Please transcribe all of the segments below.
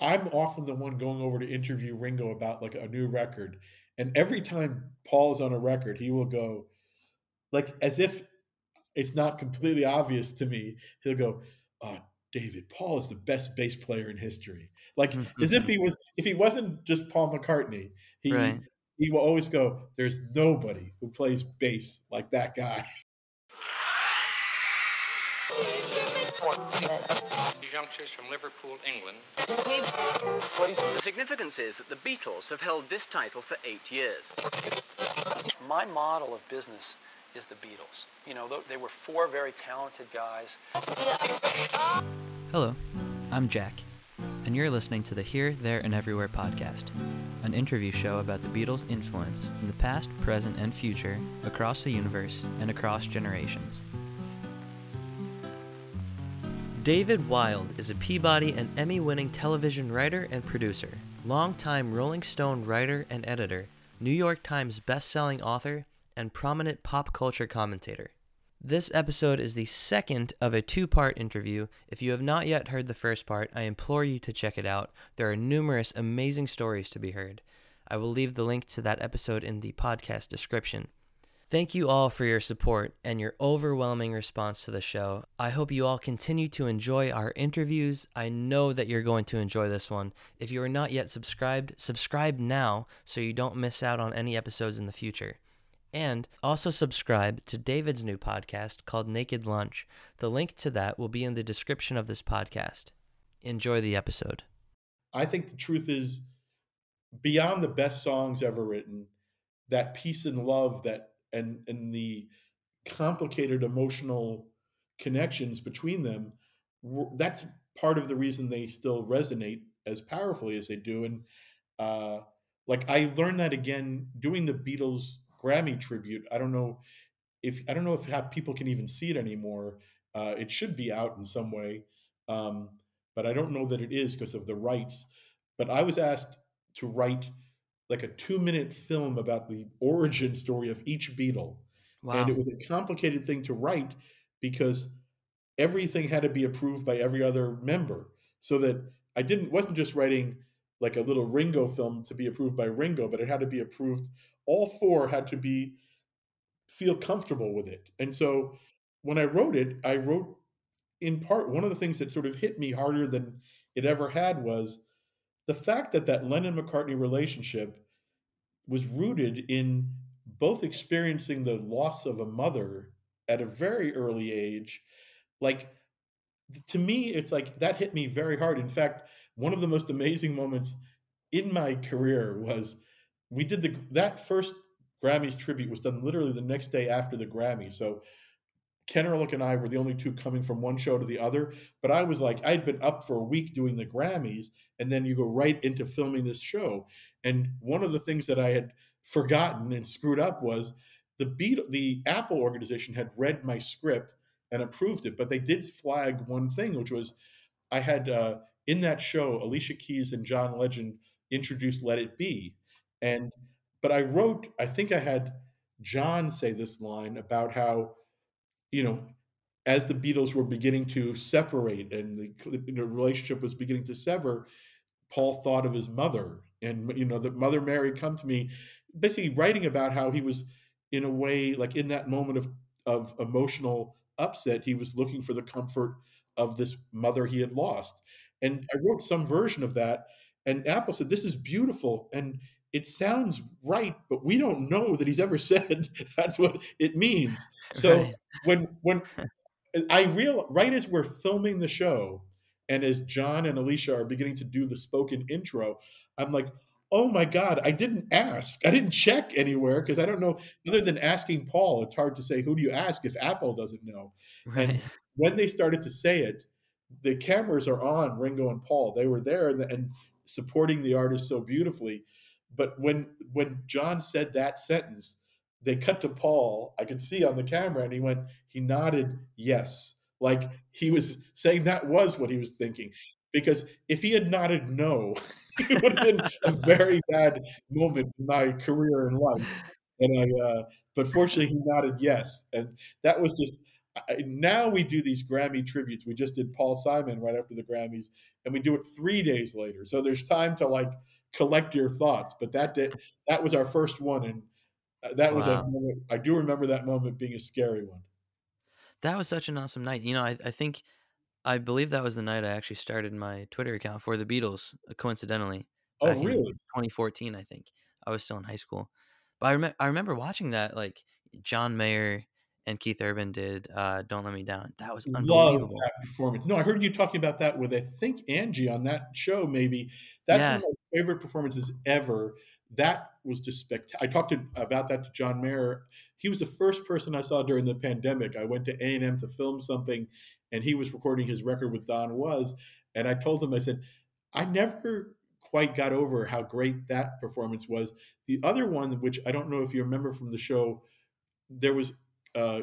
I'm often the one going over to interview Ringo about like a new record, and every time Paul is on a record, he will go like as if it's not completely obvious to me. He'll go, uh, David, Paul is the best bass player in history. Like as if he was if he wasn't just Paul McCartney, he Right. he will always go, There's nobody who plays bass like that guy. These youngsters from Liverpool, England. The significance is that the Beatles have held this title for eight years. My model of business is the Beatles. You know, they were four very talented guys. Hello, I'm Jack, and you're listening to the Here, There, and Everywhere podcast, an interview show about the Beatles' influence in the past, present, and future across the universe and across generations. David Wild is a Peabody and Emmy winning television writer and producer, longtime Rolling Stone writer and editor, New York Times best-selling author, and prominent pop culture commentator. This episode is the second of a two part interview. If you have not yet heard the first part, I implore you to check it out. There are numerous amazing stories to be heard. I will leave the link to that episode in the podcast description. Thank you all for your support and your overwhelming response to the show. I hope you all continue to enjoy our interviews. I know that you're going to enjoy this one. If you are not yet subscribed, subscribe now so you don't miss out on any episodes in the future. And also subscribe to David's new podcast called Naked Lunch. The link to that will be in the description of this podcast. Enjoy the episode. I think the truth is beyond the best songs ever written, that peace and love that and and the complicated emotional connections between them that's part of the reason they still resonate as powerfully as they do and uh like i learned that again doing the beatles grammy tribute i don't know if i don't know if people can even see it anymore uh it should be out in some way um but i don't know that it is because of the rights but i was asked to write like a two minute film about the origin story of each beatle Wow. and it was a complicated thing to write because everything had to be approved by every other member. So that i didn't wasn't just writing like a little ringo film to be approved by ringo but it had to be approved all four had to be feel comfortable with it. And so when i wrote it i wrote in part one of the things that sort of hit me harder than it ever had was the fact that that lennon mccartney relationship was rooted in both experiencing the loss of a mother at a very early age like to me it's like that hit me very hard. In fact one of the most amazing moments in my career was we did the that first grammys tribute was done literally the next day after the grammy. So ken Ehrlich and i were the only two coming from one show to the other but i was like i'd been up for a week doing the grammys and then you go right into filming this show. And one of the things that i had forgotten and screwed up was the beat the apple organization had read my script and approved it but they did flag one thing which was i had uh, in that show alicia keys and john legend introduced let it be. And but i wrote i think i had john say this line about how you know as the beatles were beginning to separate and the, the relationship was beginning to sever paul thought of his mother and you know that mother mary come to me basically writing about how he was in a way like in that moment of of emotional upset he was looking for the comfort of this mother he had lost. And i wrote some version of that and apple said this is beautiful and it sounds right but we don't know that he's ever said that's what it means so Right. when when i real right as we're filming the show and as john and alicia are beginning to do the spoken intro i'm like oh my god i didn't ask i didn't check anywhere because i don't know other than asking paul it's hard to say who do you ask if apple doesn't know Right. when they started to say it, the cameras are on Ringo and Paul. They were there and, and supporting the artist so beautifully. But when when John said that sentence, they cut to Paul. I could see on the camera, and he went, he nodded yes, like he was saying that was what he was thinking. Because if he had nodded no, it would have been a very bad moment in my career in life. And I, uh, but fortunately, he nodded yes, and that was just I, now we do these Grammy tributes. We just did Paul Simon right after the Grammys, and we do it three days later. So there's time to like collect your thoughts. But that did, that was our first one, and uh, that was Wow. a moment. I do remember that moment being a scary one. That was such an awesome night. You know, I, I think, I believe that was the night I actually started my Twitter account for the Beatles, uh, coincidentally. Oh, really? 2014, I think. I was still in high school. But I, rem- I remember watching that, like, John Mayer and Keith Urban did uh, Don't Let Me Down. That was Love that performance. No, I heard you talking about that with I think Angie on that show. Maybe that's Yeah. one of my favorite performances ever. That was just spectacular. I talked to, about that to John Mayer. He was the first person I saw during the pandemic. I went to A and M to film something, and he was recording his record with Don Was. And I told him, I said, I never quite got over how great that performance was. The other one, which I don't know if you remember from the show, there was uh,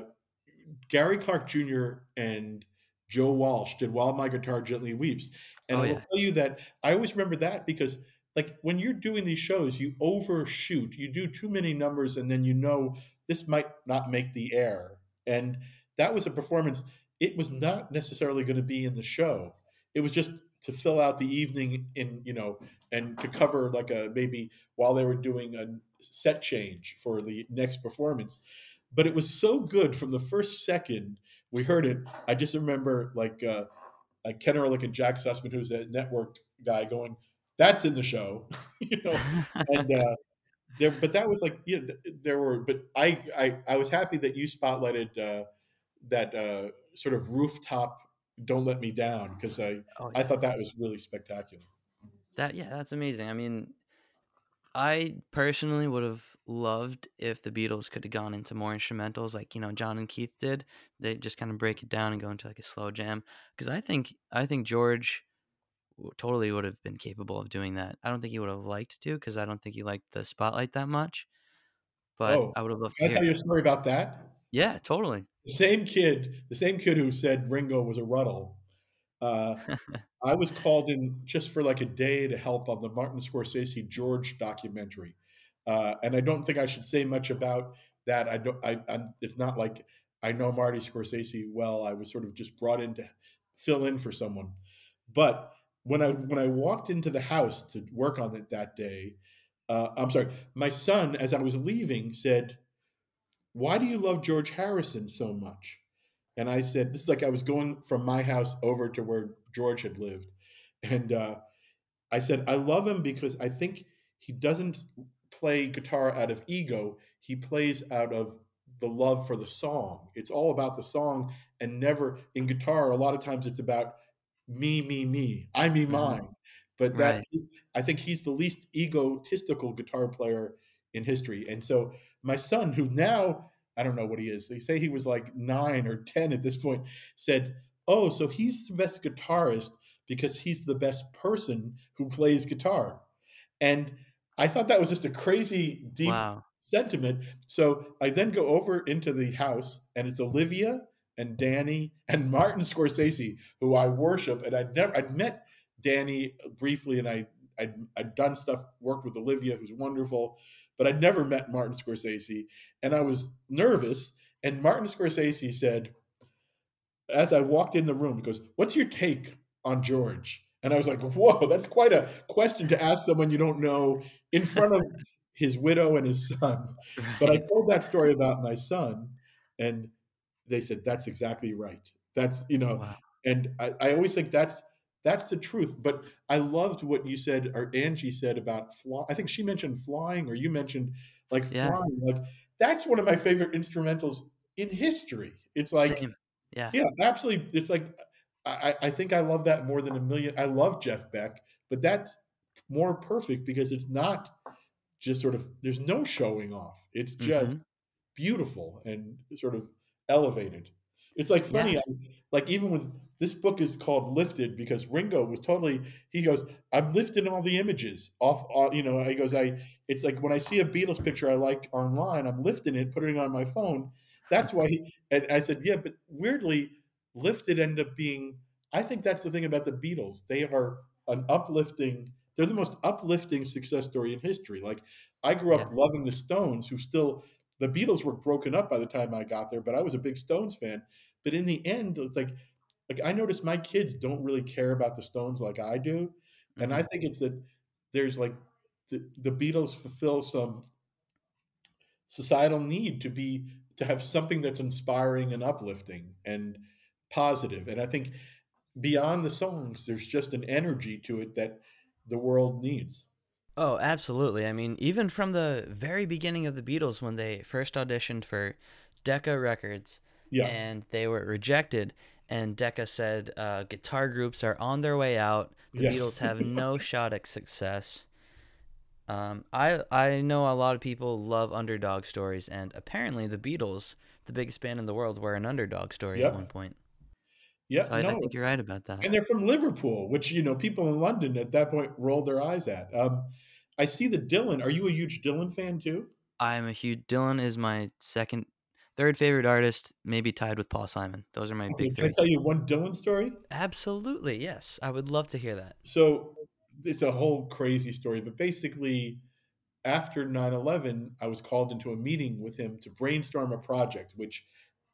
Gary Clark Jr. and Joe Walsh did While My Guitar Gently Weeps. And Oh, I will yeah. tell you that I always remember that because like when you're doing these shows, you overshoot. You do too many numbers and then you know this might not make the air. And that was a performance. It was not necessarily going to be in the show. It was just to fill out the evening in, you know, and to cover like a maybe while they were doing a set change for the next performance. But it was so good from the first second we heard it. I just remember like uh, like Ken Ehrlich and Jack Sussman, who's a network guy, going, "That's in the show," you know. And uh, there, but that was like, you know, there were. But I, I, I was happy that you spotlighted uh, that uh, sort of rooftop. Don't let me down because I, Oh, I thought that was really spectacular. That yeah, that's amazing. I mean, I personally would have loved if the Beatles could have gone into more instrumentals, like you know John and Keith did. They just kind of break it down and go into like a slow jam. Because I think I think George totally would have been capable of doing that. I don't think he would have liked to, because I don't think he liked the spotlight that much. But Oh, I would have loved to I hear. tell you a story about that? Yeah, totally. The same kid, the same kid who said Ringo was a Rutle. Uh, I was called in just for like a day to help on the Martin Scorsese George documentary, uh, and I don't think I should say much about that. I don't. I, I'm, it's not like I know Marty Scorsese well. I was sort of just brought in to fill in for someone. But when I when I walked into the house to work on it that day, uh, I'm sorry, my son, as I was leaving, said, "Why do you love George Harrison so much?" And I said, "This is like I was going from my house over to where George had lived," and uh, I said, I love him because I think he doesn't play guitar out of ego. He plays out of the love for the song. It's all about the song and never in guitar. A lot of times it's about me, me, me. I, me, Mhm. mine. But that Right. I think he's the least egotistical guitar player in history. And so my son, who now I don't know what he is, they say he was like nine or ten at this point, said, "Oh, so he's the best guitarist because he's the best person who plays guitar." And I thought that was just a crazy deep Wow. sentiment. So I then go over into the house, and it's Olivia and Danny and Martin Scorsese, who I worship. And I'd never I'd met Danny briefly, and I I'd, I'd done stuff, worked with Olivia, who's wonderful, but I'd never met Martin Scorsese, and I was nervous. And Martin Scorsese said, as I walked in the room, he goes, "What's your take on George?" And I was like, "Whoa, that's quite a question to ask someone you don't know in front of his widow and his son." But I told that story about my son, and they said that's exactly right. That's you know, Wow. and I, I always think that's that's the truth. But I loved what you said, or Angie said about fly. I think she mentioned flying, or you mentioned like Yeah. flying. Like that's one of my favorite instrumentals in history. It's like Same. Yeah. yeah, absolutely. It's like I, I think I love that more than a million. I love Jeff Beck, but that's more perfect because it's not just sort of there's no showing off. It's just Mhm. beautiful and sort of elevated. It's like Yeah. funny, I, like even with this book is called Lifted because Ringo was totally. He goes, "I'm lifting all the images off." Uh, you know, he goes, "I." It's like when I see a Beatles picture I like online, I'm lifting it, putting it on my phone. That's why. He, and I said, "Yeah," but weirdly, Lifted ended up being. I think that's the thing about the Beatles. They are an uplifting. They're the most uplifting success story in history. Like I grew up Yeah. loving the Stones, who still the Beatles were broken up by the time I got there, but I was a big Stones fan. but in the end, it's like like I notice my kids don't really care about the Stones like I do, and I Mhm. think it's that there's like the the Beatles fulfill some societal need to be to have something that's inspiring and uplifting and positive, and I think beyond the songs, there's just an energy to it that the world needs. Oh, absolutely. I mean, even from the very beginning of the Beatles, when they first auditioned for Decca Records Yeah, and they were rejected, and Decca said uh, guitar groups are on their way out. The yes, Beatles have no shot at success. Um, I I know a lot of people love underdog stories, and apparently the Beatles, the biggest band in the world, were an underdog story at one point. yeah. So I, I No, think you're right about that. and they're from Liverpool, which you know people in London at that point rolled their eyes at. Um, I see the Dylan. Are you a huge Dylan fan too? I'm a huge Dylan is my second, third favorite artist, maybe tied with Paul Simon. Those are my Okay, big can I three. tell you one Dylan story? Absolutely, yes. I would love to hear that. So it's a whole crazy story, but basically, after 9-11, I was called into a meeting with him to brainstorm a project, which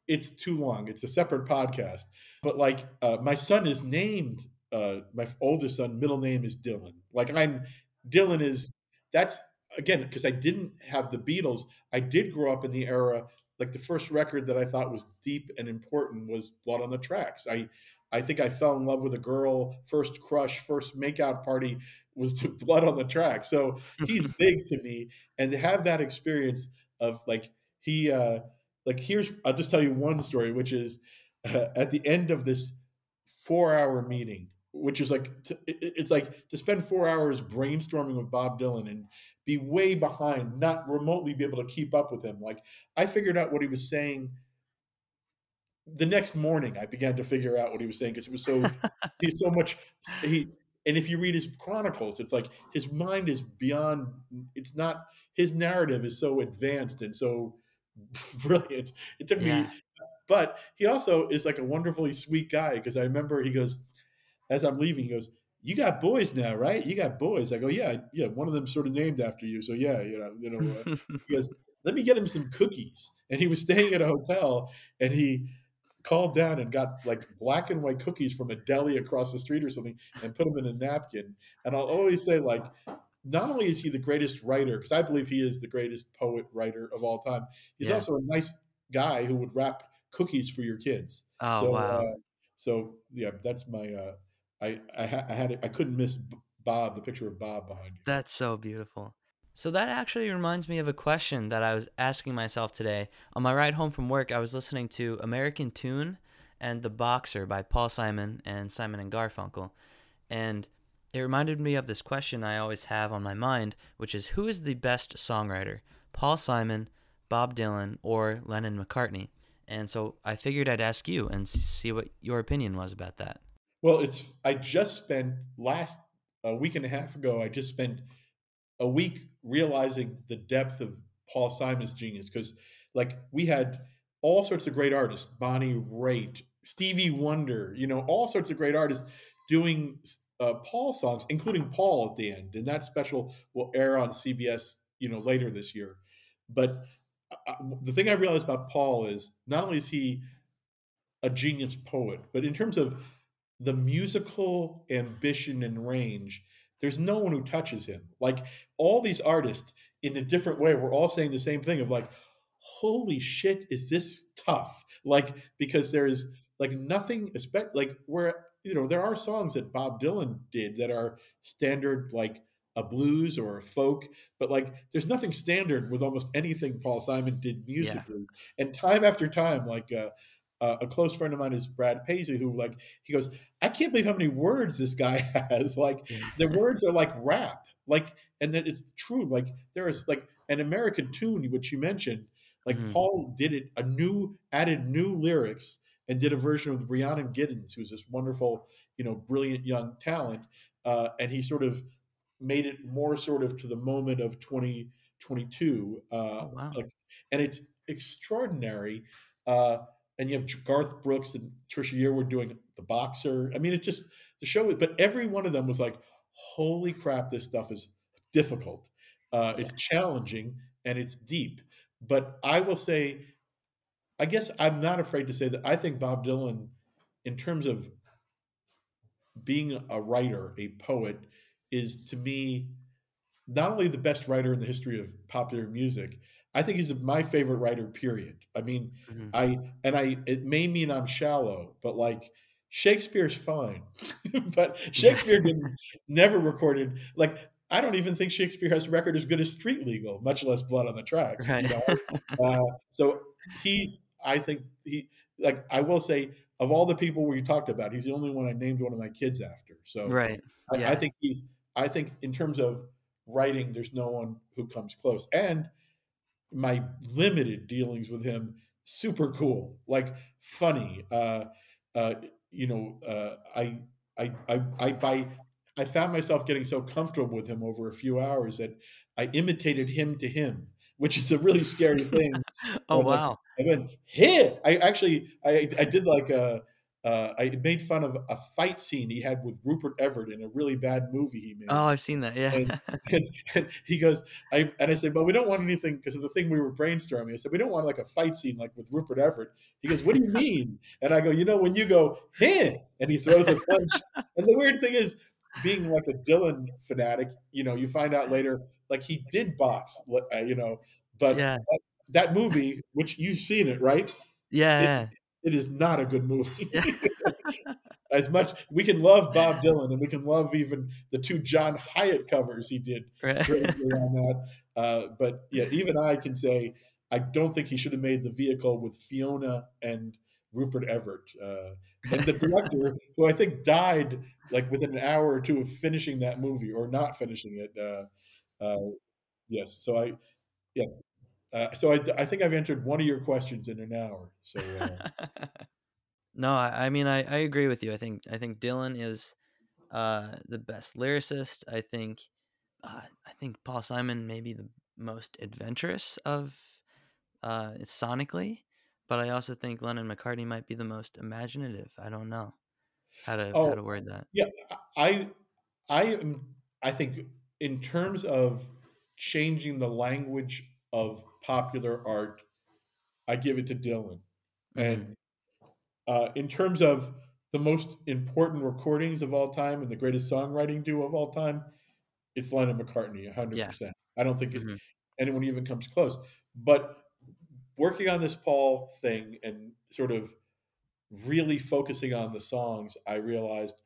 it's too long. It's a separate podcast. But like, uh, my son is named. Uh, my oldest son, middle name is Dylan. Like I'm, Dylan is. That's again because I didn't have the Beatles. I did grow up in the era. Like the first record that I thought was deep and important was Blood on the Tracks. I, I think I fell in love with a girl. First crush, first makeout party was to Blood on the Tracks. So he's big to me, and to have that experience of like he. uh like here's i'll just tell you one story which is uh, at the end of this four hour meeting which is like it's like to spend four hours brainstorming with bob dylan and be way behind not remotely be able to keep up with him. Like i figured out what he was saying the next morning i began to figure out what he was saying because it was so he's so much he and if you read his chronicles it's like his mind is beyond it's not his narrative is so advanced and so brilliant. It took me but he also is like a wonderfully sweet guy because i remember he goes as i'm leaving he goes you got boys now right you got boys i go yeah yeah one of them sort of named after you so yeah you know you know uh, he goes let me get him some cookies and he was staying at a hotel and he called down and got like black and white cookies from a deli across the street or something and put them in a napkin. And I'll always say, like, not only is he the greatest writer, because I believe he is the greatest poet writer of all time, he's Yeah. also a nice guy who would wrap cookies for your kids. Oh, so, wow. uh, so yeah, that's my. Uh, I I, ha- I had it, I couldn't miss Bob, the picture of Bob behind you. That's so beautiful. So that actually reminds me of a question that I was asking myself today. On my ride home from work, I was listening to American Tune and The Boxer by Paul Simon and Simon and Garfunkel. And it reminded me of this question I always have on my mind, which is who is the best songwriter? Paul Simon, Bob Dylan, or Lennon McCartney? And so I figured I'd ask you and see what your opinion was about that. Well, it's I just spent last a week and a half ago. I just spent a week realizing the depth of Paul Simon's genius because, like, we had all sorts of great artists: Bonnie Raitt, Stevie Wonder, you know, all sorts of great artists doing uh, Paul songs, including Paul at the end, and that special will air on CBS, you know, later this year. But uh, the thing I realized about Paul is not only is he a genius poet, but in terms of the musical ambition and range, there's no one who touches him. Like all these artists, in a different way, we're all saying the same thing of like, holy shit, is this tough? Like, because there's like nothing, like where, you know, there are songs that Bob Dylan did that are standard, like a blues or a folk, but like there's nothing standard with almost anything Paul Simon did musically. And time after time, like, uh, uh, a close friend of mine is Brad Paisley, who like he goes, I can't believe how many words this guy has. Like the words are like rap, like, and that it's true. Like there is like an American tune which you mentioned. Like Mhm. Paul did it a new, added new lyrics and did a version with Rhiannon Giddens, who's this wonderful, you know, brilliant young talent, uh, and he sort of made it more sort of to the moment of 2022. Uh, Oh, wow. like, and it's extraordinary. Uh, and you have Garth Brooks and Trisha Yearwood doing the boxer. I mean, it just the show. But every one of them was like, "Holy crap, this stuff is difficult. Uh, It's challenging and it's deep." But I will say, I guess I'm not afraid to say that I think Bob Dylan, in terms of being a writer, a poet, is to me not only the best writer in the history of popular music. I think he's my favorite writer. Period. I mean, Mhm. I and I. It may mean I'm shallow, but like Shakespeare's fine, but Shakespeare didn't never recorded like. I don't even think Shakespeare has a record as good as Street Legal, much less Blood on the Tracks. you know? uh, so he's i think he like i will say of all the people we talked about he's the only one i named one of my kids after so right. I, yeah. I think he's i think in terms of writing there's no one who comes close and my limited dealings with him super cool like funny uh uh you know uh i i i, I by i found myself getting so comfortable with him over a few hours that i imitated him to him which is a really scary thing oh when, like, wow. I went here. I actually, I, I did like a, uh, I made fun of a fight scene he had with Rupert Everett in a really bad movie he made. Oh, I've seen that. Yeah. And, and, and he goes, I and I said, well, we don't want anything because of the thing we were brainstorming. I said, we don't want like a fight scene like with Rupert Everett. He goes, what do you mean? And I go, you know, when you go here, and he throws a punch. and the weird thing is, being like a Dylan fanatic, you know, you find out later, like he did box, uh, you know, but yeah. that movie, which you've seen it, right? Yeah. It- yeah. It is not a good movie. As much we can love Bob Dylan and we can love even the two John Hiatt covers he did Right. on that. Uh, but yeah, even I can say I don't think he should have made the vehicle with Fiona and Rupert Everett. Uh, and the director, who I think died like within an hour or two of finishing that movie or not finishing it. Uh, uh, yes, so I, yes. Uh, so I, I think I've answered one of your questions in an hour. So uh, no, I, I mean I, I agree with you. I think I think Dylan is uh, the best lyricist. I think uh, I think Paul Simon may be the most adventurous of uh, sonically, but I also think Lennon McCartney might be the most imaginative. I don't know how to Oh, how to word that. Yeah, I, I am. I think in terms of changing the language of popular art, I give it to Dylan. And uh, in terms of the most important recordings of all time and the greatest songwriting duo of all time, it's Lennon McCartney, hundred Yeah. percent. I don't think it, Mhm. anyone even comes close. But working on this Paul thing and sort of really focusing on the songs, I realized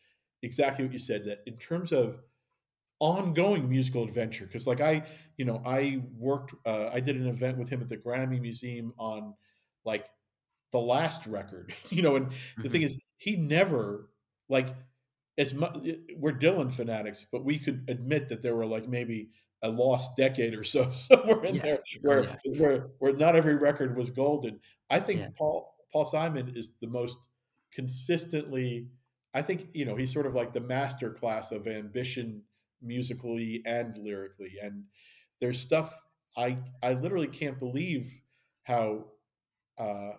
exactly what you said that in terms of ongoing musical adventure, because like I, you know, I worked, uh, I did an event with him at the Grammy Museum on like the last record, you know, and the thing is, he never like as much. We're Dylan fanatics, but we could admit that there were like maybe a lost decade or so somewhere in Yeah. there Oh, where yeah. where where not every record was golden. I think Yeah. Paul Paul Simon is the most consistently. I think you know he's sort of like the master class of ambition musically and lyrically, and there's stuff I I literally can't believe how uh,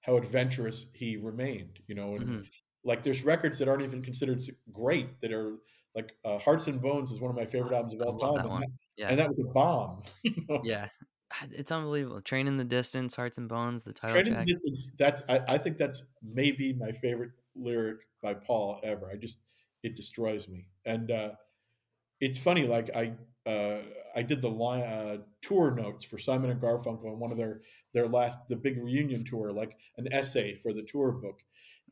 how adventurous he remained. You know, and Mhm. like there's records that aren't even considered great that are like uh, Hearts and Bones is one of my favorite albums of all time, and that, Yeah. and that was a bomb. you know? yeah. It's unbelievable. Train in the distance, hearts and bones, the title Training track. Distance, that's I, I think that's maybe my favorite lyric by Paul ever. I just it destroys me. And uh it's funny, like I uh I did the line uh tour notes for Simon and Garfunkel on one of their their last the big reunion tour, like an essay for the tour book.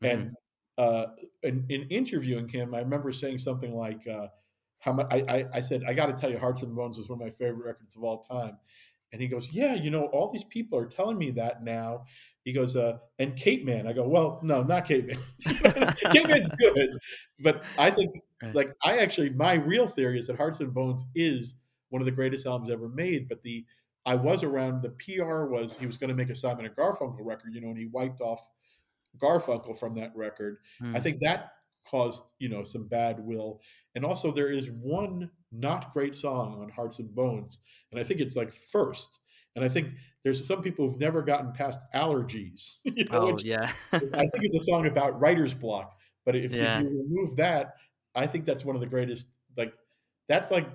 And uh in, in interviewing him, I remember saying something like uh how much I, I, I said, I gotta tell you, Hearts and Bones was one of my favorite records of all time. And he goes, Yeah, you know, all these people are telling me that now. He goes, uh, and Capeman. I go, Well, no, not Capeman. Kate Man's good. But I think, Right. like, I actually, my real theory is that Hearts and Bones is one of the greatest albums ever made. But the, I was around, the PR was he was going to make a Simon and Garfunkel record, you know, and he wiped off Garfunkel from that record. I Mm. think that caused, you know, some bad will. And also, there is one not great song on Hearts and Bones, and I think it's like first. And I think there's some people who've never gotten past allergies. You know, Oh yeah. I think it's a song about writer's block. But if, Yeah. if you remove that, I think that's one of the greatest. Like that's like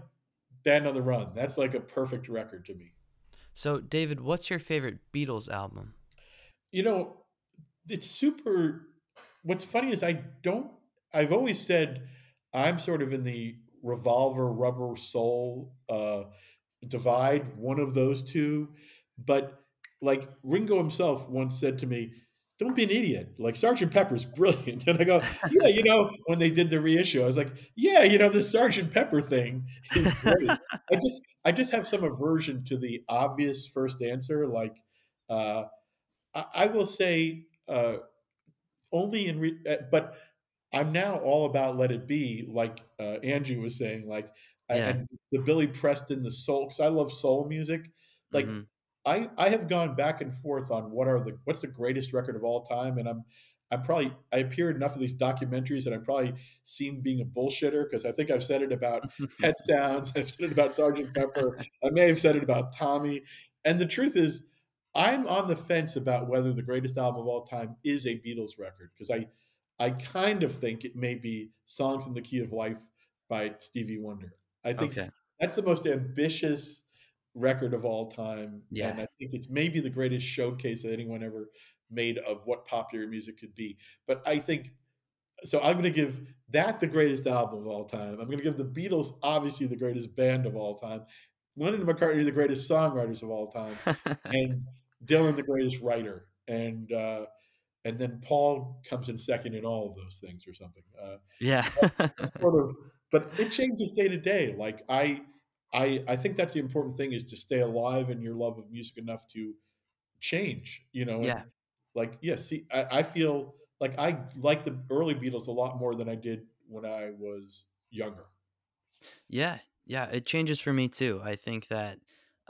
Band on the Run. That's like a perfect record to me. so David, what's your favorite Beatles album? you know, it's super. What's funny is I don't. I've always said I'm sort of in the revolver rubber soul uh, divide, one of those two. But like Ringo himself once said to me, "Don't be an idiot. Like Sergeant Pepper's brilliant." And I go, "Yeah, you know." When they did the reissue, I was like, "Yeah, you know, the Sergeant Pepper thing is great." I just, I just have some aversion to the obvious first answer. Like, uh, I, I will say, uh, only in, re- uh, but I'm now all about Let It Be, like uh, Angie was saying, like, I, Yeah. and the Billy Preston, the soul, because I love soul music. Like, Mhm. I I have gone back and forth on what are the what's the greatest record of all time, and I'm I'm probably I appear in enough of these documentaries, that I'm probably seen being a bullshitter because I think I've said it about Pet Sounds, I've said it about Sergeant Pepper, I may have said it about Tommy, and the truth is, I'm on the fence about whether the greatest album of all time is a Beatles record because I I kind of think it may be Songs in the Key of Life by Stevie Wonder. I think Okay. that's the most ambitious record of all time, and I think it's maybe the greatest showcase that anyone ever made of what popular music could be. But I think so. I'm going to give that the greatest album of all time. I'm going to give the Beatles obviously the greatest band of all time. Lennon and McCartney the greatest songwriters of all time, and Dylan the greatest writer, and uh, and then Paul comes in second in all of those things or something. Uh, yeah. sort of, but it changes day to day. Like I, I, I think that's the important thing is to stay alive in your love of music enough to change. You know, Yeah. like yeah. See, I, I feel like I like the early Beatles a lot more than I did when I was younger. Yeah, yeah, it changes for me too. I think that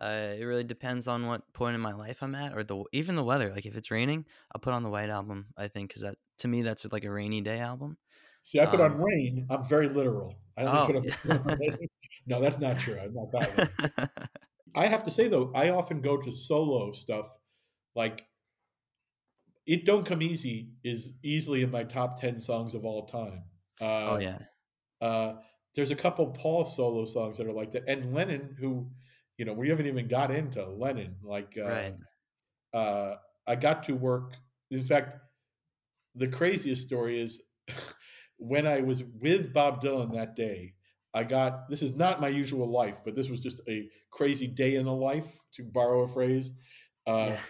uh, it really depends on what point in my life I'm at, or the even the weather. Like if it's raining, I'll put on the White Album. I think because that to me that's like a rainy day album. See, I put on Um, rain. I'm very literal. I only Oh, put on. no, that's not true. I'm not that. I have to say though, I often go to solo stuff. Like, "It Don't Come Easy" is easily in my top ten songs of all time. Uh, oh yeah, uh, there's a couple Paul solo songs that are like that, and Lennon, who, you know, we haven't even got into Lennon. Like, uh, right. uh, I got to work. In fact, the craziest story is when I was with Bob Dylan that day. I got this is not my usual life, but this was just a crazy day in the life, to borrow a phrase. Uh, Yeah.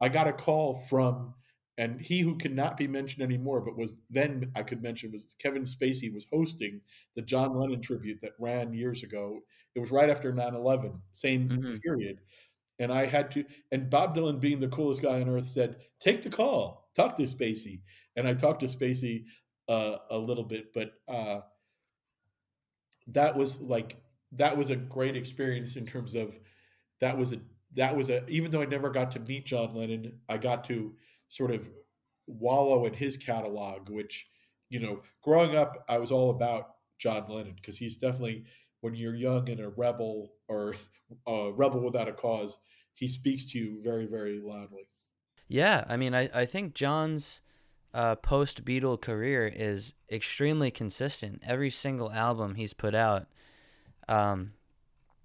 I got a call from, and he who cannot be mentioned anymore, but was then I could mention was Kevin Spacey was hosting the John Lennon tribute that ran years ago. It was right after 9 11, same Mhm. period. And I had to, and Bob Dylan, being the coolest guy on earth, said, "Take the call, talk to Spacey." And I talked to Spacey uh, a little bit, but uh, that was like that was a great experience in terms of that was a that was a even though I never got to meet John Lennon, I got to sort of wallow in his catalog, which you know, growing up, I was all about John Lennon because he's definitely when you're young and a rebel or a rebel without a cause, he speaks to you very, very loudly. Yeah, I mean, I, I think John's uh, post Beatle career is extremely consistent. Every single album he's put out um,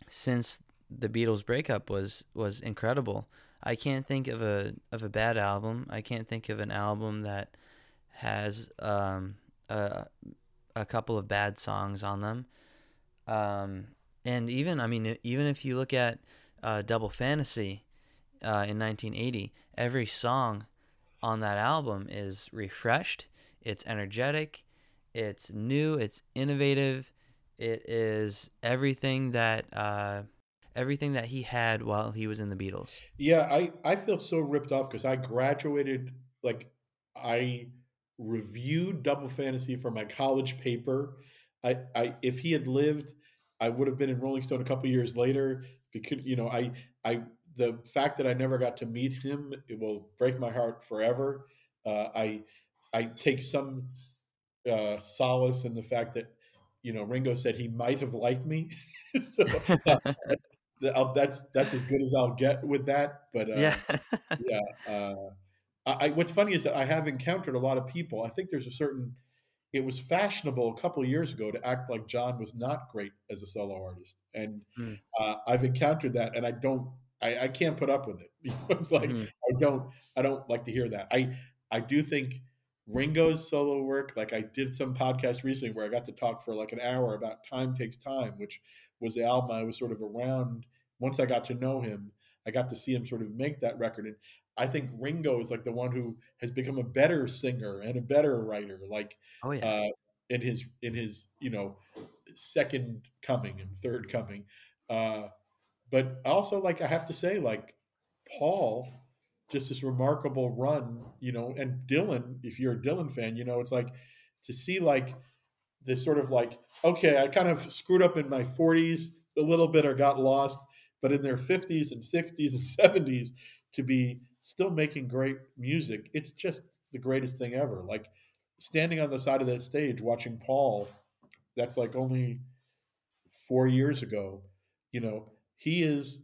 since the Beatles breakup was was incredible. I can't think of a of a bad album. I can't think of an album that has um, a a couple of bad songs on them. Um, and even I mean, even if you look at uh, Double Fantasy uh, in 1980, every song on that album is refreshed. It's energetic. It's new. It's innovative. It is everything that uh, everything that he had while he was in the Beatles. Yeah, I I feel so ripped off because I graduated like I reviewed Double Fantasy for my college paper. I, I if he had lived, I would have been in Rolling Stone a couple years later. Because you know, I I the fact that I never got to meet him, it will break my heart forever. Uh, I I take some uh, solace in the fact that you know Ringo said he might have liked me. so uh, that's that's that's as good as I'll get with that. But uh, yeah. yeah, uh, I, I, what's funny is that I have encountered a lot of people. I think there's a certain. It was fashionable a couple of years ago to act like John was not great as a solo artist, and Mm. uh, I've encountered that, and I don't. I, I can't put up with it. it's like Mhm. I don't I don't like to hear that. I I do think Ringo's solo work, like I did some podcast recently where I got to talk for like an hour about Time Takes Time, which was the album I was sort of around once I got to know him. I got to see him sort of make that record. And I think Ringo is like the one who has become a better singer and a better writer, like Oh yeah. uh, in his in his you know second coming and third coming. Uh, but also, like I have to say, like Paul, just this remarkable run, you know, and Dylan, if you're a Dylan fan, you know, it's like to see like this sort of like, okay, I kind of screwed up in my 40s a little bit or got lost, but in their 50s and 60s and 70s to be still making great music, it's just the greatest thing ever. Like standing on the side of that stage watching Paul, that's like only four years ago, you know, he is,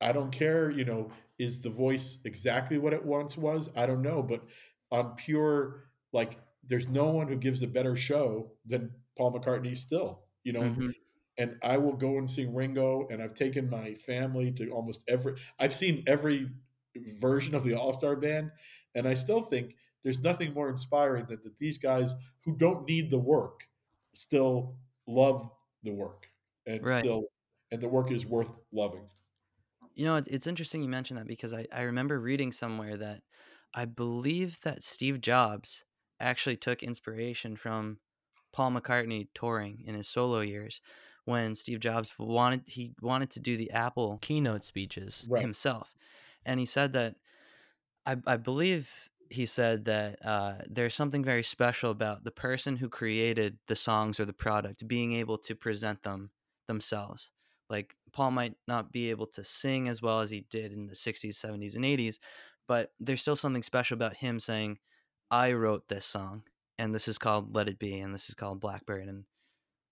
I don't care, you know, is the voice exactly what it once was? I don't know, but on pure, like, there's no one who gives a better show than Paul McCartney still, you know, Mhm. and I will go and see Ringo, and I've taken my family to almost every. I've seen every version of the All Star Band, and I still think there's nothing more inspiring than that these guys who don't need the work still love the work, and Right. still, and the work is worth loving. You know, it's interesting you mentioned that because I, I remember reading somewhere that I believe that Steve Jobs actually took inspiration from Paul McCartney touring in his solo years when Steve Jobs wanted he wanted to do the Apple keynote speeches Right. himself. And he said that I, I believe he said that uh, there's something very special about the person who created the songs or the product being able to present them themselves. Like Paul might not be able to sing as well as he did in the 60s, 70s, and 80s, but there's still something special about him saying, I wrote this song, and this is called Let It Be, and this is called Blackbird. And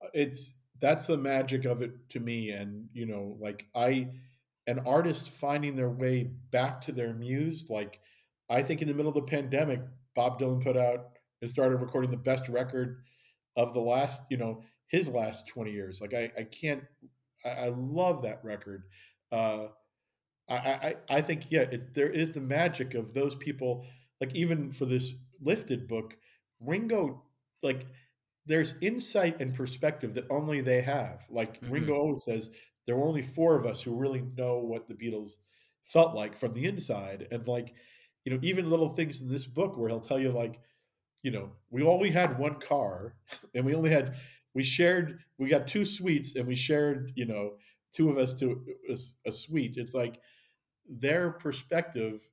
uh, it's that's the magic of it to me and you know like i an artist finding their way back to their muse like i think in the middle of the pandemic bob dylan put out and started recording the best record of the last you know his last 20 years like i, I can't I, I love that record uh I, I I think yeah, it's there is the magic of those people. Like even for this lifted book, Ringo, like there's insight and perspective that only they have. Like Mhm. Ringo always says, there were only four of us who really know what the Beatles felt like from the inside. And like, you know, even little things in this book where he'll tell you like, you know, we only had one car and we only had we shared we got two suites and we shared, you know, two of us to uh, a, a suite. It's like their perspective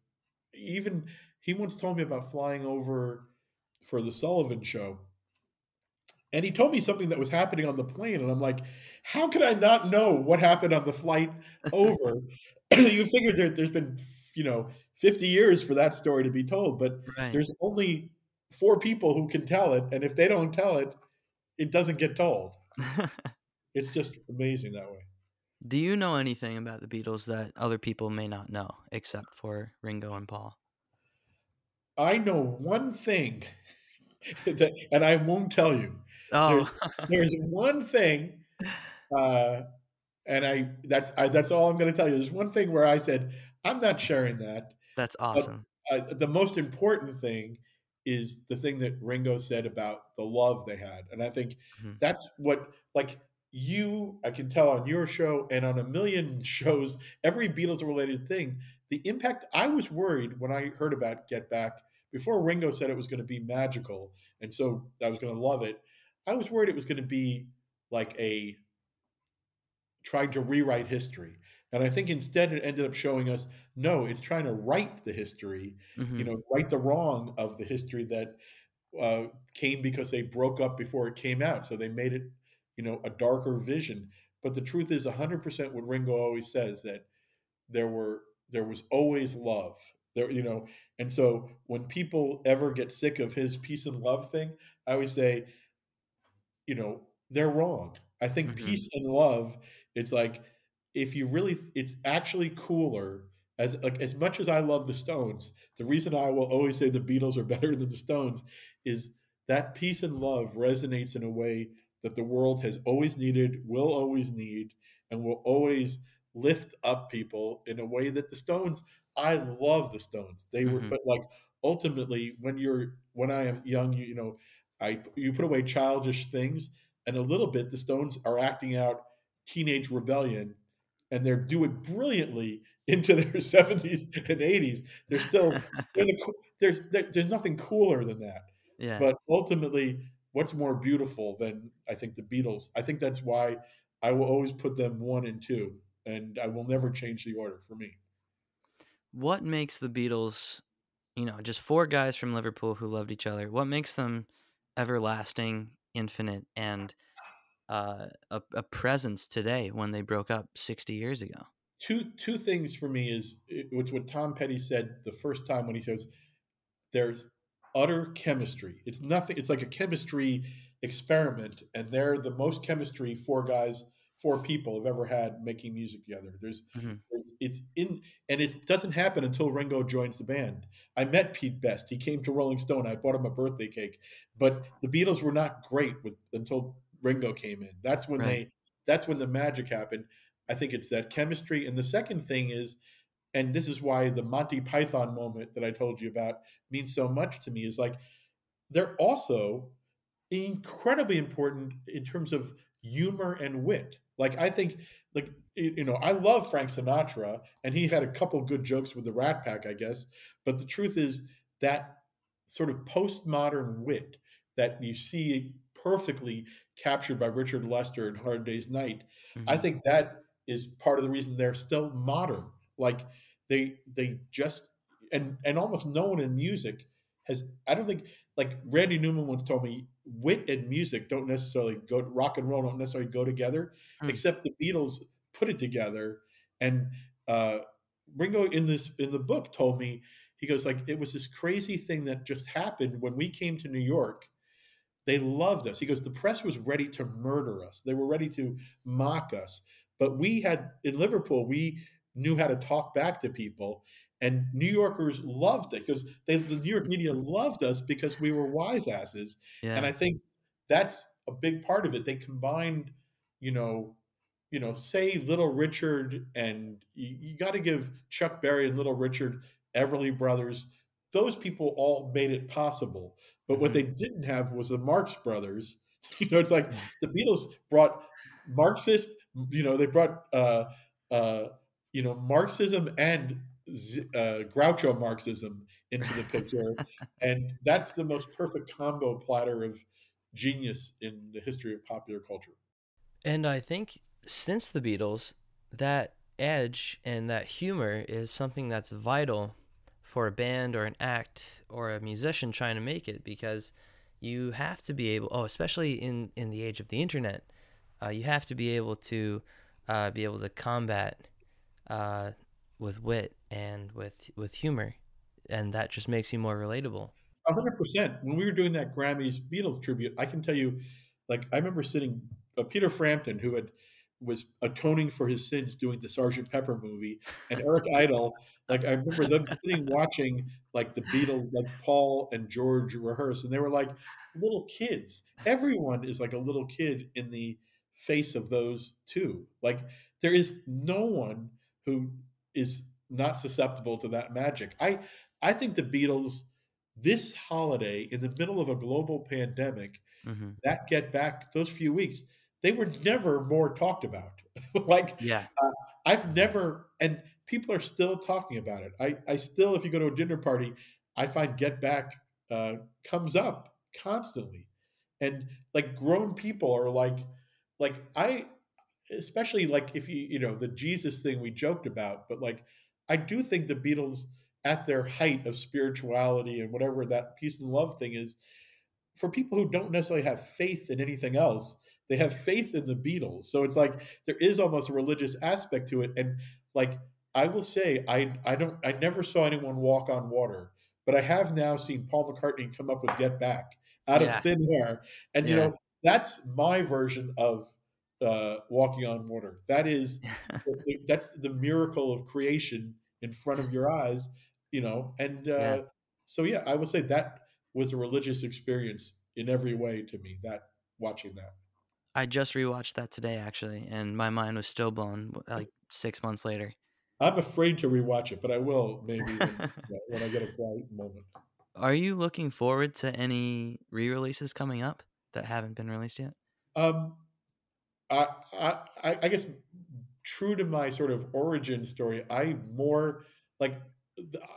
even he once told me about flying over for the Sullivan show and he told me something that was happening on the plane and i'm like how could i not know what happened on the flight over you figured there, there's been you know 50 years for that story to be told but right. there's only four people who can tell it and if they don't tell it it doesn't get told. It's just amazing that way. Do you know anything about the Beatles that other people may not know, except for Ringo and Paul? i know one thing that, and i won't tell you. Oh, there's one thing uh and i that's I, that's all i'm going to tell you. There's one thing where i said i'm not sharing that that's awesome. uh, the most important thing is the thing that ringo said about the love they had and i think Mhm. that's what like you i can tell on your show and on a million shows every beatles related thing the impact i was worried when i heard about get back before ringo said it was going to be magical and so i was going to love it i was worried it was going to be like a trying to rewrite history and i think instead it ended up showing us no it's trying to write the history Mhm. you know right the wrong of the history that uh, came because they broke up before it came out so they made it you know a darker vision but the truth is 100% what ringo always says that there were there was always love there you know and so when people ever get sick of his peace and love thing i always say you know they're wrong i think Mhm. peace and love it's like if you really it's actually cooler as like as much as i love the stones the reason i will always say the beatles are better than the stones is that peace and love resonates in a way that the world has always needed will always need and will always lift up people in a way that the stones I love the Stones. They were, Mhm. but like ultimately, when you're when I am young, you, you know, I you put away childish things, and a little bit, the Stones are acting out teenage rebellion, and they're doing brilliantly into their seventies and eighties. They're still they're the, there's there's nothing cooler than that. yeah. But ultimately, what's more beautiful than I think the Beatles? I think that's why I will always put them one and two, and I will never change the order for me. what makes the Beatles, you know, just four guys from Liverpool who loved each other, what makes them everlasting, infinite, and uh, a, a presence today when they broke up 60 years ago? Two two things for me is it's what Tom Petty said the first time when he says there's utter chemistry. It's nothing. It's like a chemistry experiment, and they're the most chemistry four guys, four people have ever had making music together. There's, Mhm. there's it's in, and it doesn't happen until Ringo joins the band. I met Pete Best. He came to Rolling Stone. I bought him a birthday cake, but the Beatles were not great with until Ringo came in. That's when Right. they. That's when the magic happened. I think it's that chemistry, and the second thing is and this is why the Monty Python moment that I told you about means so much to me is like they're also incredibly important in terms of humor and wit. Like I think like you know, I love Frank Sinatra and he had a couple good jokes with the Rat Pack, I guess, but the truth is that sort of postmodern wit that you see perfectly captured by Richard Lester in Hard Day's Night I Mhm. think that is part of the reason they're still modern. Like they they just and and almost no one in music has I don't think like Randy Newman once told me wit and music don't necessarily go rock and roll don't necessarily go together Hmm. except the Beatles put it together and uh Ringo in this in the book told me he goes like it was this crazy thing that just happened when we came to New York they loved us. He goes, the press was ready to murder us. They were ready to mock us. But we had, in Liverpool, we knew how to talk back to people. And New Yorkers loved it because they, the New York media loved us because we were wise asses. yeah. And I think that's a big part of it. They combined, you know, you know, say Little Richard and you, you got to give Chuck Berry and Little Richard, Everly Brothers, those people all made it possible. But what Mhm. they didn't have was the Marx Brothers. You know, it's like the Beatles brought Marxist, you know, they brought, uh, uh, you know, Marxism and uh, Groucho Marxism into the picture. and that's the most perfect combo platter of genius in the history of popular culture. And I think since the Beatles, that edge and that humor is something that's vital for a band or an act or a musician trying to make it because you have to be able, oh, especially in, in the age of the internet, uh, you have to be able to uh, be able to combat uh, with wit and with with humor, and that just makes you more relatable. A hundred percent. When we were doing that Grammys Beatles tribute, I can tell you, like I remember sitting uh, Peter Frampton, who had was atoning for his sins doing the Sergeant Pepper movie, and Eric Idle. Like I remember them sitting watching like the Beatles, like Paul and George rehearse, and they were like little kids. Everyone is like a little kid in the face of those two. Like there is no one who is not susceptible to that magic. I I think the Beatles this holiday in the middle of a global pandemic hmm that get back those few weeks they were never more talked about. Like Yeah, uh, i've never and people are still talking about it. I i still if you go to a dinner party i find get back uh, comes up constantly. And like grown people are like like i especially like if you you know the jesus thing we joked about but like i do think the beatles at their height of spirituality and whatever that peace and love thing is for people who don't necessarily have faith in anything else they have faith in the beatles. So it's like there is almost a religious aspect to it. And like i will say i i don't i never saw anyone walk on water but i have now seen paul mccartney come up with get back out Yeah. of thin air. And you know that's my version of uh, walking on water. That is that's the miracle of creation in front of your eyes you know? And uh, Yeah. so yeah i would say that was a religious experience in every way to me that watching that I just rewatched that today actually, and my mind was still blown like six months later. I'm afraid to rewatch it, but I will maybe when, when I get a quiet moment. Are you looking forward to any re-releases coming up that haven't been released yet? Um, I, I, I guess true to my sort of origin story, I more like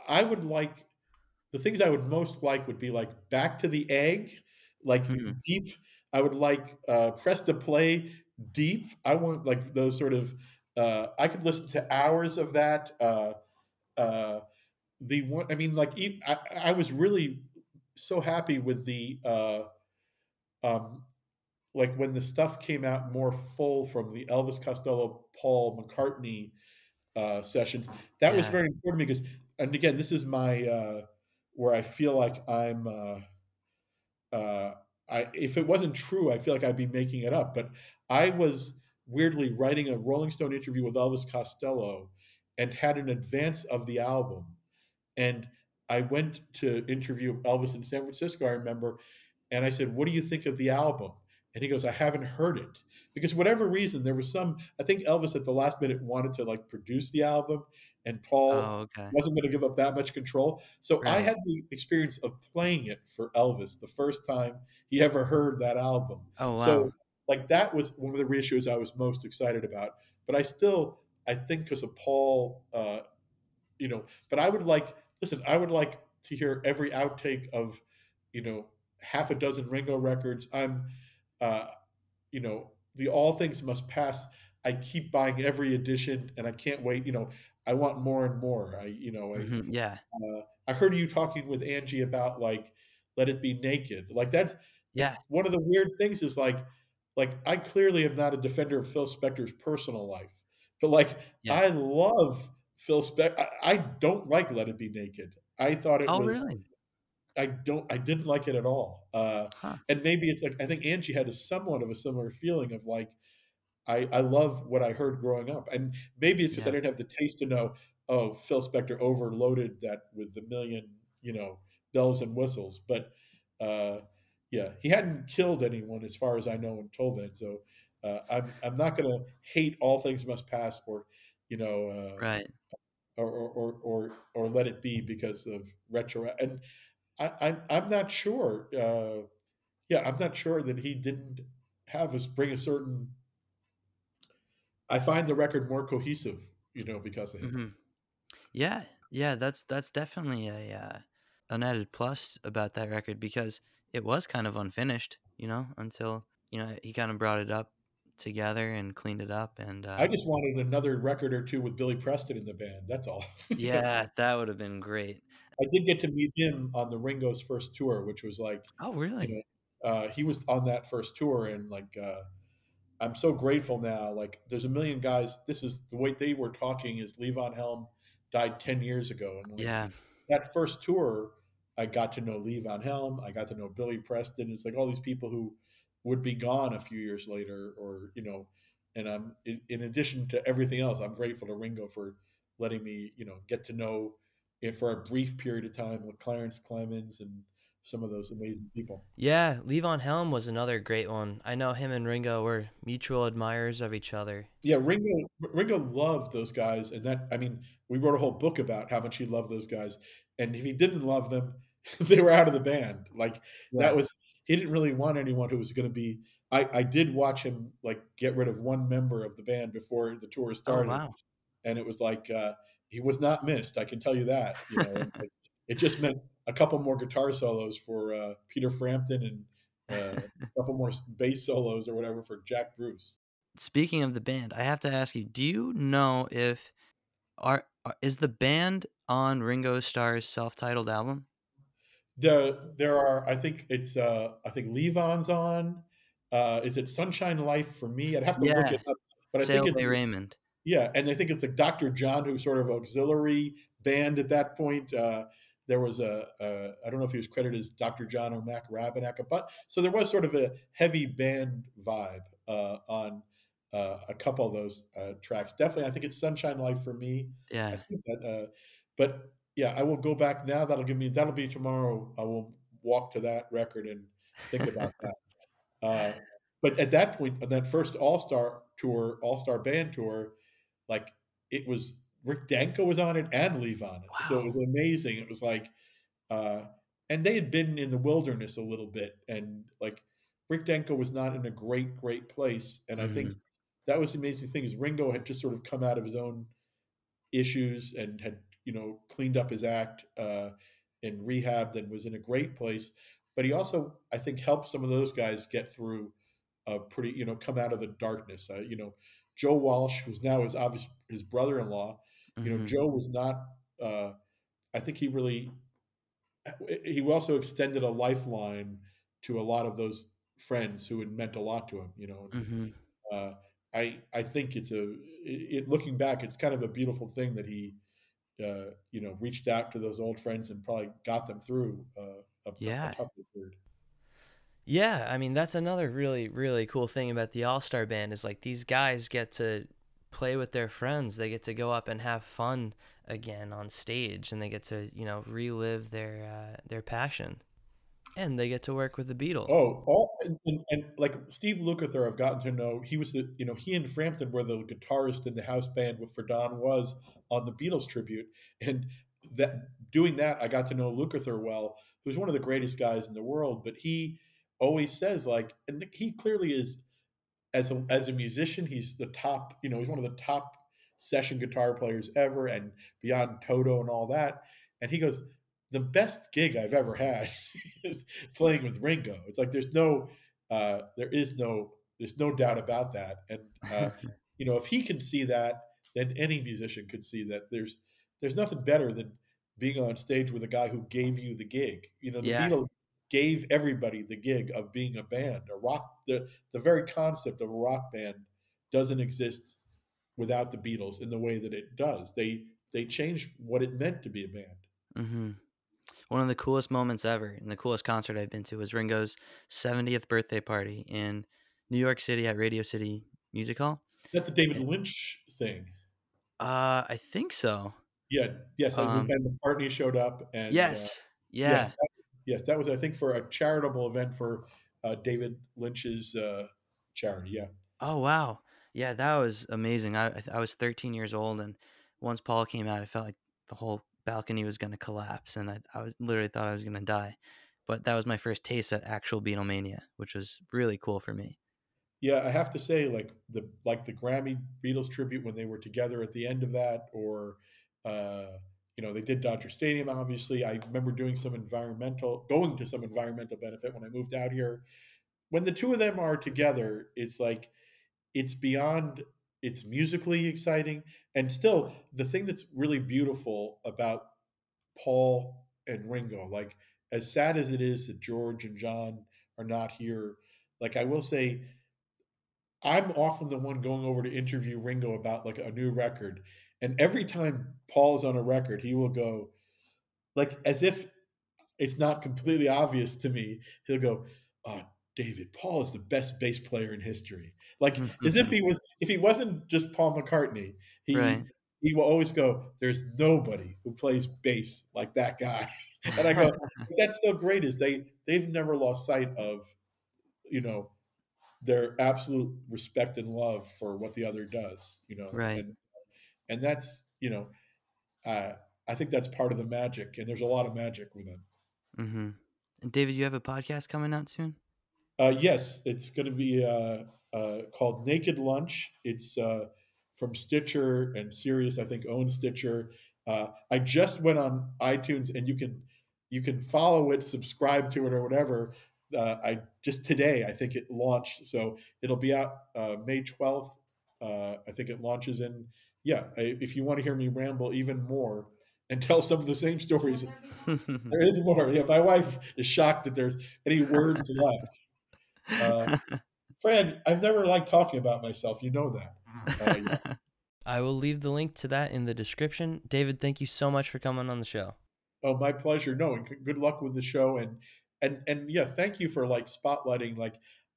I would like the things I would most like would be like Back to the Egg, like Hmm. deep. I would like uh, Press to Play deep. I want like those sort of. Uh, I could listen to hours of that. Uh, uh, the one, I mean, like I was really so happy with the uh, um, like when the stuff came out more full from the Elvis Costello, Paul McCartney uh, sessions. That was very important to me because, and again, this is my uh, where I feel like I'm. Uh, uh, I if it wasn't true, I feel like I'd be making it up. But I was weirdly writing a Rolling Stone interview with Elvis Costello, and had an advance of the album, and I went to interview Elvis in San Francisco. I remember, and I said, "What do you think of the album?" And he goes, "I haven't heard it." Because whatever reason, there was some. I think Elvis at the last minute wanted to like produce the album, and Paul Oh, okay. wasn't going to give up that much control. So I had the experience of playing it for Elvis the first time he ever heard that album. Oh, wow. So like that was one of the reissues I was most excited about. But I still, I think because of Paul, uh, you know, but I would like, listen, I would like to hear every outtake of, you know, half a dozen Ringo records. I'm, uh, you know, the All Things Must Pass. I keep buying every edition, and I can't wait. You know, I want more and more. I, you know, I, Mhm, Yeah. uh, I heard you talking with Angie about like "Let It Be Naked." Like that's Yeah. one of the weird things is like, like I clearly am not a defender of Phil Spector's personal life, but like Yeah. I love Phil Spector. I, I don't like "Let It Be Naked." I thought it Oh, was. really? I don't. I didn't like it at all. Uh, Huh. and maybe it's like I think Angie had a somewhat of a similar feeling of like I I love what I heard growing up, and maybe it's just I didn't have the taste to know. Oh, Phil Spector overloaded that with the million you know bells and whistles, but uh, yeah, he hadn't killed anyone as far as I know until then. So uh, I'm I'm not going to hate all things must pass or you know uh, Right. or, or or or or let it be because of retro and I, I'm I'm not sure. Uh, yeah, I'm not sure that he didn't have us bring a certain. I find the record more cohesive, you know, because of him. hmm Yeah. Yeah. That's that's definitely a uh, an added plus about that record because it was kind of unfinished, you know, until you know he kind of brought it up together and cleaned it up and uh, I just wanted another record or two with Billy Preston in the band. That's all. Yeah, that would have been great. I did get to meet him on the Ringo's first tour, which was like, Oh, you really? know, uh, he was on that first tour, and like, uh, I'm so grateful now. Like, there's a million guys. This is the way they were talking. Is Levon Helm died ten years ago, and like, Yeah. that first tour, I got to know Levon Helm. I got to know Billy Preston. It's like all these people who would be gone a few years later, or you know. And I'm in, in addition to everything else, I'm grateful to Ringo for letting me, you know, get to know it for a brief period of time with Clarence Clemons and some of those amazing people. Yeah, Levon Helm was another great one. I know him and Ringo were mutual admirers of each other. Yeah, Ringo Ringo loved those guys, and that I mean, we wrote a whole book about how much he loved those guys. And if he didn't love them, they were out of the band. Like Yeah. that was he didn't really want anyone who was going to be. I I did watch him like get rid of one member of the band before the tour started, Oh, started, wow. and it was like uh, he was not missed. I can tell you that. You know, it just meant a couple more guitar solos for uh, Peter Frampton and uh, a couple more bass solos or whatever for Jack Bruce. Speaking of the band, I have to ask you, do you know if are, are is the band on Ringo Starr's self-titled album? The there are I think it's uh I think Levon's on. Uh is it Sunshine Life for me? I'd have to look Yeah. it up. But I Sail think it's Raymond. yeah, and I think it's like Dr. John who's sort of auxiliary band at that point. Uh there was a, a I don't know if he was credited as Dr. John or Mac Rebennack, but so there was sort of a heavy band vibe uh on uh, a couple of those uh, tracks. Definitely, I think it's Sunshine Life for me. I Yeah. think that, uh, but yeah, I will go back now. That'll give me. That'll be tomorrow. I will walk to that record and think about that. Uh, but at that point, on that first All Star tour, All Star Band tour, like it was Rick Danko was on it and leave Levon. Wow. So it was amazing. It was like, uh, and they had been in the wilderness a little bit, and like Rick Danko was not in a great, great place. And mm-hmm. I think mm-hmm. that was the amazing thing is Ringo had just sort of come out of his own issues and had you know cleaned up his act uh, and rehabbed and was in a great place. But he also, I think, helped some of those guys get through a pretty, you know, come out of the darkness. Uh, you know, Joe Walsh, who's now his obvious his brother-in-law. Mm-hmm. You know, Joe was not. Uh, I think he really. He also extended a lifeline to a lot of those friends who had meant a lot to him. You know, mm-hmm. uh, I I think it's a it, looking back, it's kind of a beautiful thing that he, uh, you know, reached out to those old friends and probably got them through uh, a, yeah. a. Yeah, I mean that's another really really cool thing about the All Star Band is like these guys get to play with their friends. They get to go up and have fun again on stage, and they get to you know relive their uh, their passion, and they get to work with the Beatles. Oh, all and, and, and, like Steve Lukather, I've gotten to know. He was the you know he and Frampton were the guitarist in the house band with for Don Was on the Beatles tribute, and that doing that I got to know Lukather well, who's one of the greatest guys in the world, but he always says like, and he clearly is as a, as a musician, he's the top. You know, he's one of the top session guitar players ever, and beyond Toto and all that. And he goes, the best gig I've ever had is playing with Ringo. It's like there's no, uh, there is no, there's no doubt about that. And uh, you know, if he can see that, then any musician could see that. There's there's nothing better than being on stage with a guy who gave you the gig. You know, the yeah. Beatles gave everybody the gig of being a band. A rock the the very concept of a rock band doesn't exist without the Beatles in the way that it does. They they changed what it meant to be a band. Mm-hmm. One of the coolest moments ever, and the coolest concert I've been to was Ringo's 70th birthday party in New York City at Radio City Music Hall. Is that the David Lynch thing? Uh, I think so. Yeah. Yes. Um, Ben McCartney showed up, and yes, uh, yeah, yes, Yes, that was I think for a charitable event for uh, David Lynch's uh, charity. Yeah. Oh wow, yeah, that was amazing. I I was 13 years old, and once Paul came out, I felt like the whole balcony was going to collapse, and I I was literally thought I was going to die. But that was my first taste at actual Beatlemania, which was really cool for me. Yeah, I have to say, like the like the Grammy Beatles tribute when they were together at the end of that, or uh, you know, they did Dodger Stadium, obviously. I remember doing some environmental, going to some environmental benefit when I moved out here. When the two of them are together, it's like, it's beyond, it's musically exciting. And still, the thing that's really beautiful about Paul and Ringo, like, as sad as it is that George and John are not here, like, I will say, I'm often the one going over to interview Ringo about like a new record and every time Paul is on a record, he will go, like as if it's not completely obvious to me, he'll go, oh, David, Paul is the best bass player in history. Like as if he was if he wasn't just Paul McCartney, he right. he will always go, There's nobody who plays bass like that guy. and I go, That's so great, is they they've never lost sight of, you know, their absolute respect and love for what the other does, you know. Right. And, and that's you know, uh, I think that's part of the magic, and there's a lot of magic with it. Mm-hmm. And David, you have a podcast coming out soon. Uh, yes, it's going to be uh, uh, called Naked Lunch. It's uh, from Stitcher and Sirius, I think, owns Stitcher. Uh, I just went on iTunes, and you can you can follow it, subscribe to it, or whatever. Uh, I just today, I think it launched, so it'll be out uh, May twelfth. Uh, I think it launches in yeah, I, if you want to hear me ramble even more and tell some of the same stories, there is more. Yeah, my wife is shocked that there's any words left. Uh, Fran, I've never liked talking about myself. You know that. Uh, yeah. I will leave the link to that in the description. David, thank you so much for coming on the show. Oh, my pleasure. No, and good luck with the show. And and and yeah, thank you for like spotlighting. Like,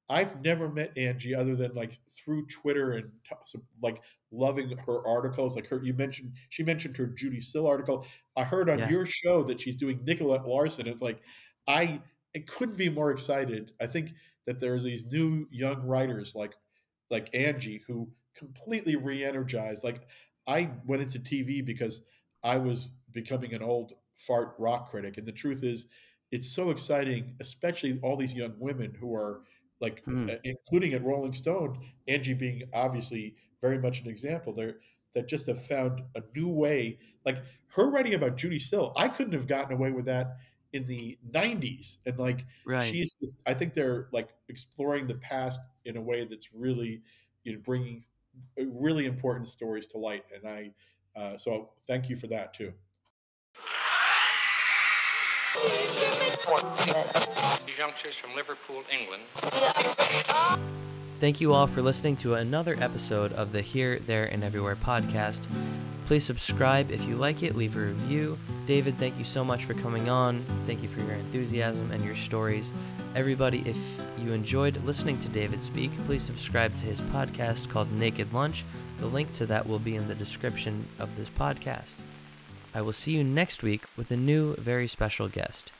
I've never met Angie other than like through Twitter and t- like loving her articles. Like her, you mentioned, she mentioned her Judee Sill article. I heard on yeah. your show that she's doing Nicolette Larson. It's like, I, it couldn't be more excited. I think that there's these new young writers like, like Angie who completely re-energized. Like I went into TV because I was becoming an old fart rock critic, and the truth is, it's so exciting, especially all these young women who are like, Hmm. uh, including at Rolling Stone, Angie being obviously very much an example. There that just have found a new way. Like her writing about Judee Sill, I couldn't have gotten away with that in the '90s, and like Right. she's just, I think they're like exploring the past in a way that's really you know bringing uh, really important stories to light and i uh, so thank you for that too From Liverpool, England. Thank you all for listening to another episode of the Here, There, and Everywhere podcast. Please subscribe if you like it, leave a review. David, thank you so much for coming on. Thank you for your enthusiasm and your stories. Everybody, if you enjoyed listening to David speak, please subscribe to his podcast called Naked Lunch. The link to that will be in the description of this podcast. I will see you next week with a new, very special guest.